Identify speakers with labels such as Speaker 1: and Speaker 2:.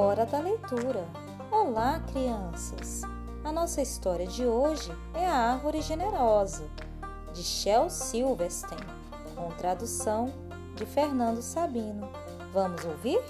Speaker 1: Hora da leitura. Olá, crianças! A nossa história de hoje é A Árvore Generosa, de Shel Silverstein, com tradução de Fernando Sabino. Vamos ouvir?